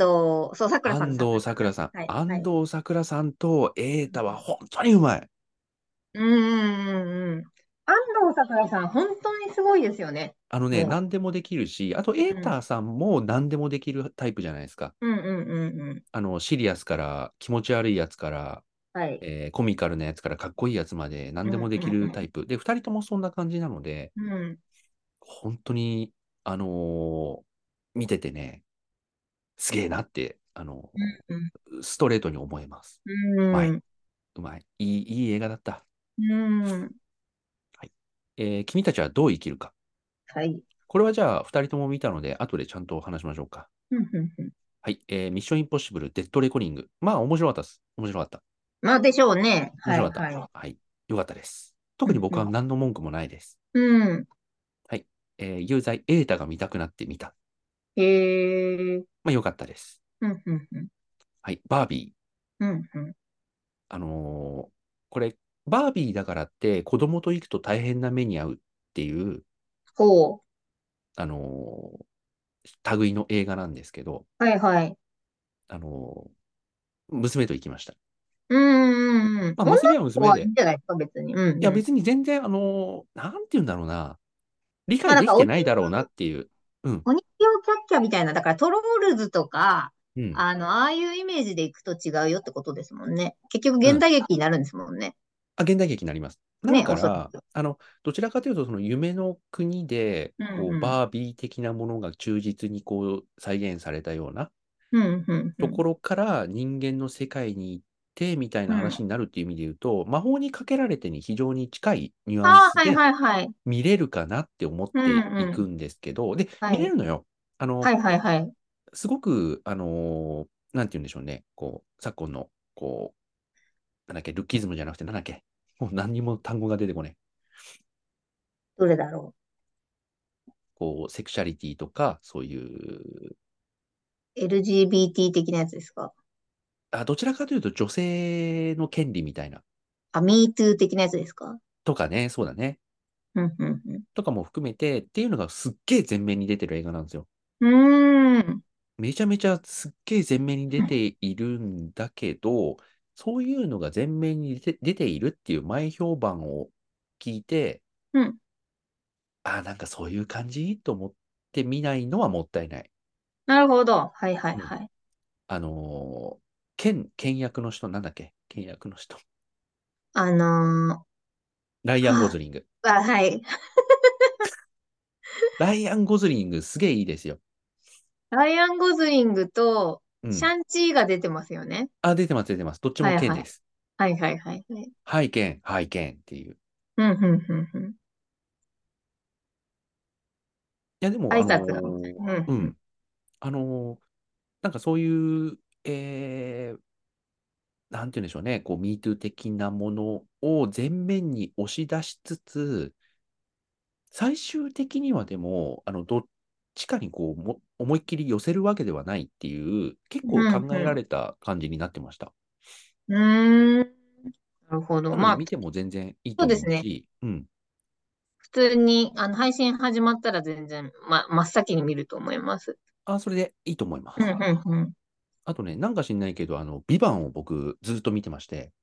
そう、さくらさん安。藤サクラさん。はい安はい藤サクラさんと瑛太は本当にうまい。うんうんうんうん。安藤さくらさん、本当にすごいですよね。あのね、うん何でもできるし、あと瑛太さんも何でもできるタイプじゃないですか。うんうんうんうん。あの、シリアスから気持ち悪いやつから、はい。えーコミカルなやつからかっこいいやつまで何でもできるタイプ。で、二人ともそんな感じなので、うん。本当に、あのー見ててね、すげえなって、あのうんストレートに思えます。うん。はうん。うまい。いい、いい映画だった。うん。えー君たちはどう生きるか。はい。これはじゃあ、二人とも見たので、後でちゃんと話しましょうか。うんうんうんはい。えーミッションインポッシブル、デッドレコニング。まあ、面白かったです。面白かった。まあでしょうね。面白かった。はいははい。よかったです。特に僕はうん何の文句もないです。い。うん。えー有罪、エータが見たくなって見た。へえ。まあ、よかったです。うんうんうん。はい。バービー。うんうん。あのーこれ、バービーだからって子供と行くと大変な目に遭うっていう、ほあのー類の映画なんですけど、う。はいはい。あのー娘と行きました。うんうんうん。まあ、女娘は娘ではいいん。じゃないですか、別に。うんうん。いや、別に全然、あのーなんて言うんだろうな。理解できてないだろうなっていう。うん。鬼用キャッキャみたいな、だからトロールズとか、うん。あの、ああいうイメージでいくと違うよってことですもんね。結局現代劇になるんですもんね。あ、現代劇になります。なね、るからおそらく。、あの、どちらかというと、その夢の国で、こう、うんうんバービー的なものが忠実にこう、再現されたようなうんうんうん。ところから人間の世界に行って、みたいな話になるっていう意味で言うと、魔法にかけられてに非常に近いニュアンスで。見れるかなって思っていくんですけど、で、はい見れるのよ。あの、はいはいはい。すごく、あのーなんて言うんでしょうね、こう、昨今の、こう、なんだっけ、ルッキズムじゃなくて、なんだっけ、もう何にも単語が出てこない。どれだろこう、セクシャリティとか、そういう、う。LGBT 的なやつですか？あどちらかというと女性の権利みたいな、あ、MeToo 的なやつですか？とかね、そうだね、うんうんとかも含めてっていうのがすっげえ前面に出てる映画なんですよ。うん。うーん。めちゃめちゃすっげえ前面に出ているんだけど、そういうのが前面に出て出ているっていう前評判を聞いて、うんあ、なんかそういう感じ？と思って見ないのはもったいない。なるほど。はいはいはい。あのー、剣、剣役の人、なんだっけ？剣役の人。あのライアン・ゴズリング。ー、あ、はい。ライアン・ゴズリングすげえいいですよ。ライアン・ゴズリングとうんシャンチーが出てますよね。あ、出てます、出てます。どっちも剣です。はいはいはいはい。はい、剣、はい、剣っていう。いうんうんうんうん。や、でも、挨あ拶がのーうんううんん。あのーなんかそういう、えー、なんて言うんでしょうね、こう、MeToo 的なものを前面に押し出しつつ、最終的にはでも、あの、どっちかにこう、も思いっきり寄せるわけではないっていう、結構考えられた感じになってました。うーん。なるほど。まあ、で見ても全然いいと思うし、そうですうん。普通に、あの、配信始まったら全然、ま、真っ先に見ると思います。あ、それでいいと思います。うんうんうん。あとね、なんか知んないけど、あの、ビバンを僕ずっと見てまして、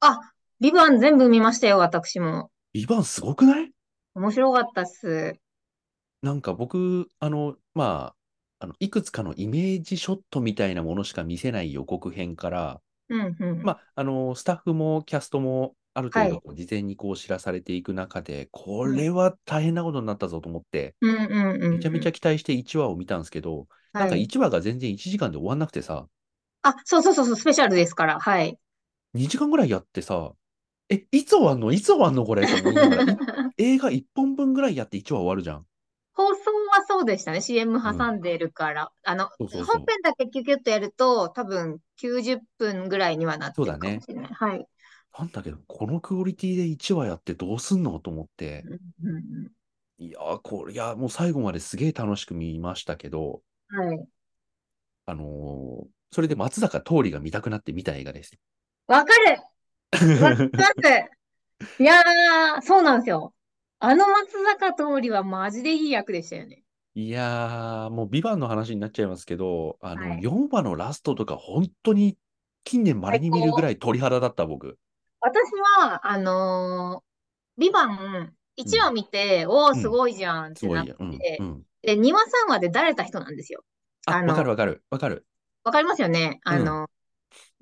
あ、ビバン全部見ましたよ、私も。ビバンすごくない？面白かったっす。なんか僕、あの、まあ、あの、いくつかのイメージショットみたいなものしか見せない予告編から、うんうん。まあ、あの、スタッフもキャストもある程はい度事前にこう知らされていく中で、これは大変なことになったぞと思って、うんうんうんうん。めちゃめちゃ期待して1話を見たんですけど、なんかはい。1話が全然1時間で終わんなくてさ、あ、そうそうそうそう、スペシャルですから。はい。2時間ぐらいやってさ、え、いつ終わんの？いつ終わんのこれ？と思いながら、い 映画1本分ぐらいやって1話終わるじゃん。放送はそうでしたね。CM 挟んでるから。あの、そうそうそう本編だけキュキュッとやると、多分90分ぐらいにはなってるかもしれない。はい。なんだけど、このクオリティで1話やってどうすんのと思って、うんうんいやー、これ、いや、もう最後まですげえ楽しく見ましたけど、うんはい。あのーそれで松坂桃李が見たくなって見た映画です。わかるわかりますいやー、そうなんですよ。あの松坂桃李はマジでいい役でしたよね。いやー、もう、ビバンの話になっちゃいますけど、あの、はい4話のラストとか、本当に近年稀に見るぐらい鳥肌だった、僕。私は、あのー、ビバン1話見て、おー、すごいじゃんってなっすごいや。うん、て、うん。で、2話3話でだれた人なんですよ。あ、あのわかるわかる、わかる。わかりますよね。あの、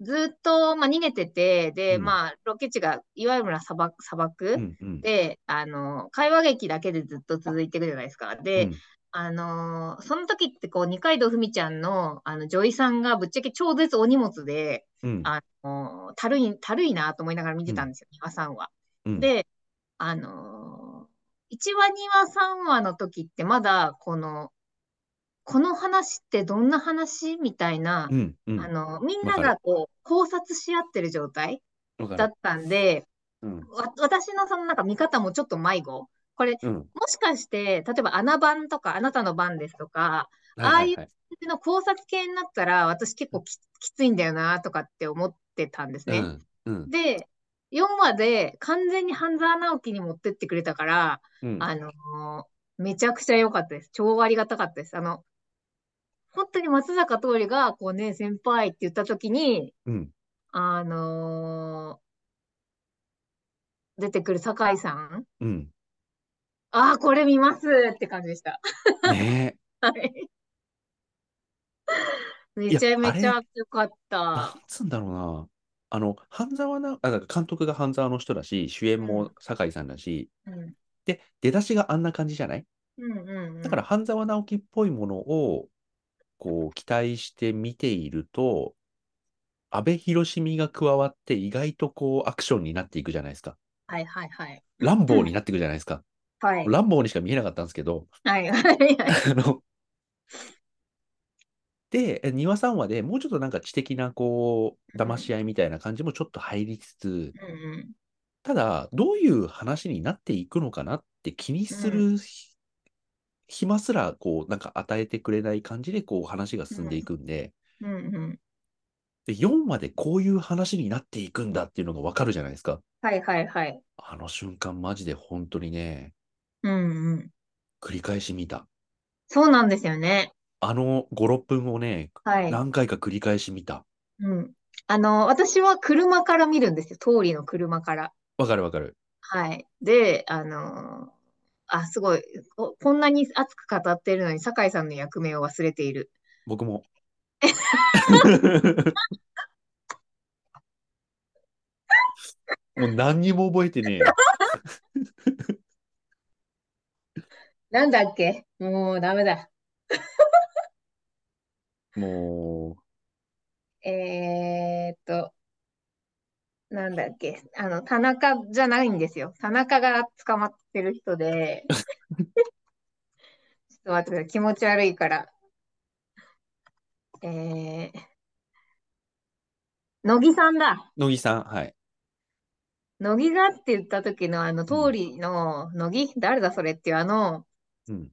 ずっと、まあ、逃げてて、で、うんまあ、ロケ地が、いわゆる砂漠、砂漠、うん、うん。で、あの、会話劇だけでずっと続いていくじゃないですか。で、うんあのーその時ってこう、二階堂ふみちゃんの、あの、女医さんがぶっちゃけ超絶お荷物で、うん、あのーたるい、たるいなと思いながら見てたんですよ、2話3話。うん。で、あのー、1話、2話、3話の時ってまだ、この、この話ってどんな話みたいな、うん、うん。あの、みんながこう、考察し合ってる状態。だったんで、うん、わ私のそのなんか見方もちょっと迷子。これ、うん。もしかして、例えば、あな番とか、あなたの番ですとか、はいはいはい。の考察系になったら、私結構き、きついんだよな、とかって思ってたんですね。うん、うん、で、4話で完全に半沢直樹に持ってってくれたから、うん。あのーめちゃくちゃ良かったです。超ありがたかったです。あの、本当に松坂桃李が、こうね、先輩って言った時に、うん。あのー出てくる酒井さん、うん。ああ、これ見ますって感じでした。ね はい。めちゃめちゃ良かっえ。なた。んつうんだろうな。あの、半沢な、あ、監督が半沢の人だし、主演うんも酒井さんだし、うん。で、出だしがあんな感じじゃない？うんうんうん。だから、半沢直樹っぽいものを、こう、期待して見ていると、阿部寛美が加わって意外とこう、アクションになっていくじゃないですか。はいはいはい。ランボーになっていくじゃないですか。はい。ランボーにしか見えなかったんですけど、はいはいはい。あの、で、え2話3話でもうちょっとなんか知的なこう、騙し合いみたいな感じもちょっと入りつつ、うんうん。ただ、どういう話になっていくのかなって気にするひ暇すら、こう、なんか与えてくれない感じで、こう、話が進んでいくんで、うんうん。で、4話でこういう話になっていくんだっていうのがわかるじゃないですか。はいはいはい。あの瞬間、マジで本当にね、うんうん。繰り返し見た。そうなんですよね。あの5、6分をね、はい。何回か繰り返し見た。うん。あの、私は車から見るんですよ。通りの車から。わかるわかる。はい。で、あのあ、すごい。ここんなに熱く語ってるのに、酒井さんの役目を忘れている。僕も。もう何にも覚えてねえよ。なんだっけ？もうダメだ。もえーっと、なんだっけあの、田中じゃないんですよ。田中が捕まってる人で、ちょっと待ってください。気持ち悪いから。えー、乃木さんだ。う、乃木さん、はい。乃木がって言った時のあの通りの乃木、誰だそれっていうあの、うん、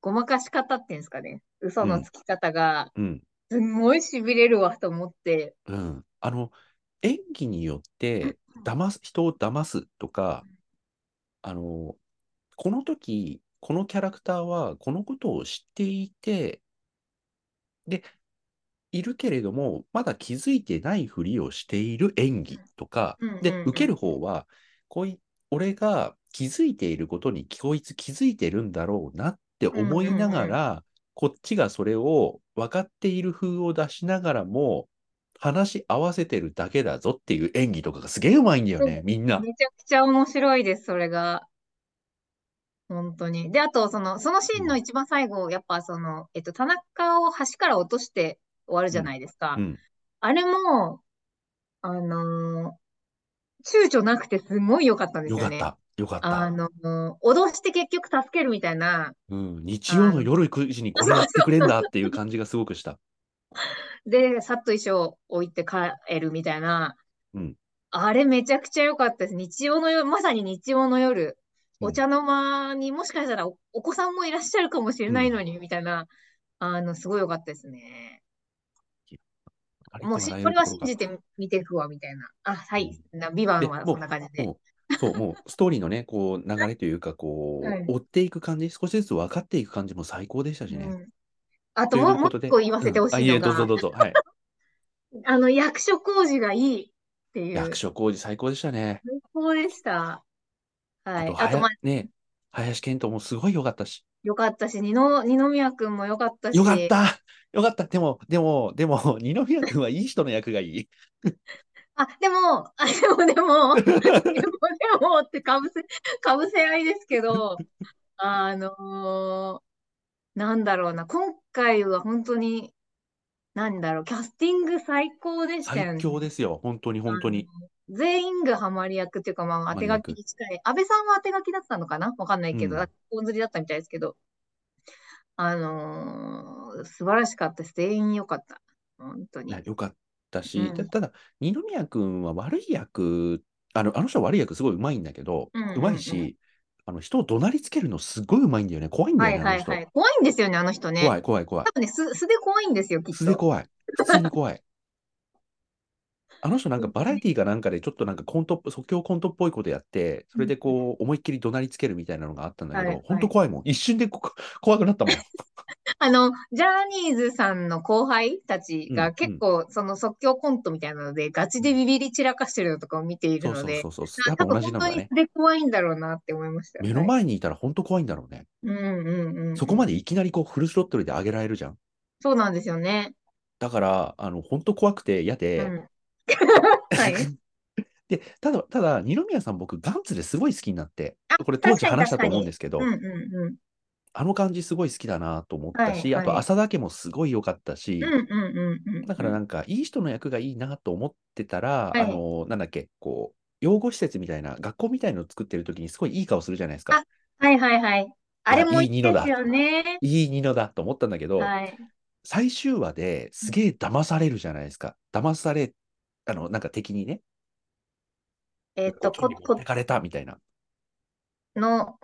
ごまかし方っていうんですかね。嘘のつき方が、うん、すんごい痺れるわと思って。うん。あの、演技によって、騙す、人を騙すとか、あの、この時、このキャラクターはこのことを知っていて、で、いるけれども、まだ気づいてないふりをしている演技とかで、うん受ける方は、こい、俺が気づいていることにこいつ気づいてるんだろうなって思いながら、こっちがそれを分かっている風を出しながらも、話し合わせてるだけだぞっていう演技とかがすげえうまいんだよね、みんな。めちゃくちゃ面白いです、それが。本当に。で、あと、その、そのシーンの一番最後、やっぱその、えっと、田中を橋から落として終わるじゃないですか。うん。あれも、あのー躊躇なくてすごい良かったんですよね。よかった。よかった。あのー脅して結局助けるみたいな。うん。日曜の夜9時にこれやってくれんだっていう感じがすごくした。で、さっと衣装置いて帰るみたいな。うんあれめちゃくちゃ良かったです。日曜の夜、まさに日曜の夜、うんお茶の間にもしかしたらお、お子さんもいらっしゃるかもしれないのに、みたいな、あの、すごい良かったですね。もうし、これは信じて見ていくわ、みたいな。あ、はい。な、ビバンはでもうそんな感じで。そう、もうストーリーのね、こう、流れというか、こう、はい追っていく感じ、少しずつ分かっていく感じも最高でしたしね。うんあともう、もう一個言わせてほしうんあ、いのが、どうぞどうぞ。はい。あの、役所広司がいいっていう。役所広司最高でしたね。最高でした。はい。あと、あと、まね、林遣都もすごい良かったし。よかったし、二の二宮君もよかったし、よかったよかったでも、でも、でも、二宮君はいい人の役がいい。あ、でも、あ、でも、でも、でも、でもってかぶせ、かぶせ合いですけど、あのーなんだろうな、今回は本当に、なんだろう、キャスティング最高でしたよ最ね。強ですよ。本当に本当に。全員がハマり役っていうか、まあ、当て書きに近い。安倍さんは当て書きだったのかな？わかんないけど、うん大釣りだったみたいですけど、あのー素晴らしかったです。全員良かった。本当に。いや、よかったし、うんたただ、二宮君は悪い役、あの、あの人は悪い役すごいうまいんだけど、うんうんうんうまいし、あの、人を怒鳴りつけるのすごいうまいんだよね。怖いんだよね、あの人。はいはいはい。怖いんですよね、あの人ね。怖い怖い怖い多。分ね、素、素で怖いんですよ、きっと。素で怖い。普通に怖い。あの人なんかバラエティーかなんかでちょっとなんかコントっぽ、即興コントっぽいことやって、それでこう思いっきり怒鳴りつけるみたいなのがあったんだけどはいはい、本当怖いもん。一瞬でこ怖くなったもん。あの、ジャニーズさんの後輩たちうんが結構、その即興コントみたいなので、ガチでビビり散らかしてるのとかを見ているそうので、そうそうそう。やっぱ同じなのだね。本当に素で怖いんだろうなって思いました。目のはい前にいたら本当怖いんだろうね。うんうんうん。そこまでいきなりこうフルスロットルで上げられるじゃん。そうなんですよね。だから、あの、本当怖くて嫌うで、ん。はい。で、ただ、ただ、二宮さん僕、ガンツですごい好きになって、あこれ当時話したと思うんですけど、うんうんうん。あの感じすごい好きだなと思ったし、はいはいあと浅田家もすごい良かったし。だからなんか、いい人の役がいいなと思ってたら、はいあの、なんだっけ、こう、養護施設みたいな、学校みたいのを作ってる時にすごいいい顔するじゃないですか。はいはいはい。あれもいいですよね。いいニノだと思ったんだけど、はい。最終話ですげえ騙されるじゃないですか。騙され、あの、なんか敵にね、えっと、こ、こかれたみたいな。の、ん？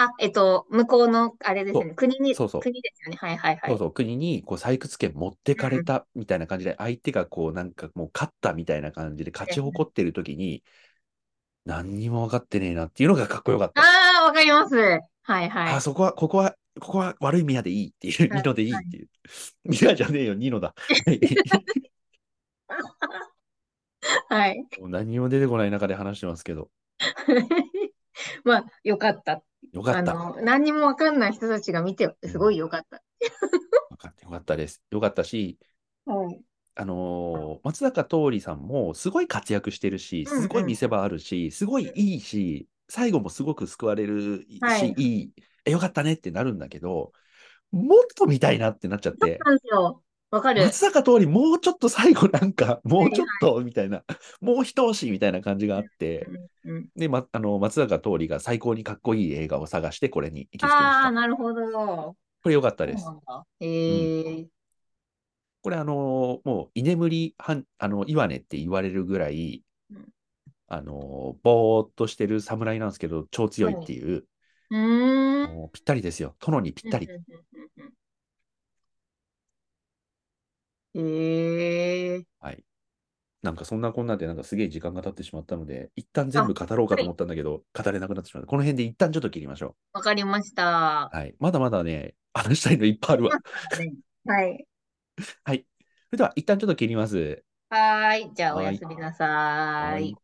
あ、えっと、向こうの、あれですよね。国に、そうそう国ですよね。はいはいはい。そうそう、国にこう採掘権持ってかれたみたいな感じで、相手がこうなんかもう勝ったみたいな感じで勝ち誇ってる時に、何にも分かってねえなっていうのがかっこよかった。ああ、わかります。はいはい。あ、そこは、ここは、ここは悪い宮でいいっていう、はいニノでいいっていう。宮じゃねえよ、ニノだ。は いはい。もう何にも出てこない中で話してますけど、まあ、よかった。よかった。あの、何にもわかんない人たちが見て、すごいよかった。よかったよかったです。よかったし、はい。あのー松坂桃李さんもすごい活躍してるし、うんうんすごい見せ場あるし、すごいいいし、最後もすごく救われるし、はいいい、えよかったねってなるんだけど、もっと見たいなってなっちゃって、なんですよ。わかる。松坂桃李もうちょっと最後なんか、もうちょっとみたいな、もう一押しみたいな感じがあって、うんうんで、ま、あの松坂桃李が最高にかっこいい映画を探してこれに行き着きましああ、た。なるほど。そこれよかったうです。へえ。これあのもう居眠りはん、あの、岩根って言われるぐらいうん、あのぼーっとしてる侍なんですけど、超強いっていう、うーん。もうぴったりですよ。殿にぴったり。うんうんうんうんへえ。はい。なんかそんなこんなでなんかすげえ時間が経ってしまったので、一旦全部語ろうかと思ったんだけど、語れなくなってしまった。この辺で一旦ちょっと切りましょわかりましたう。。はい。まだまだね、話したいのいっぱいあるわ。はい。はい。それでは一旦ちょっと切ります。はーい。じゃあ、おはいやすみなさーい。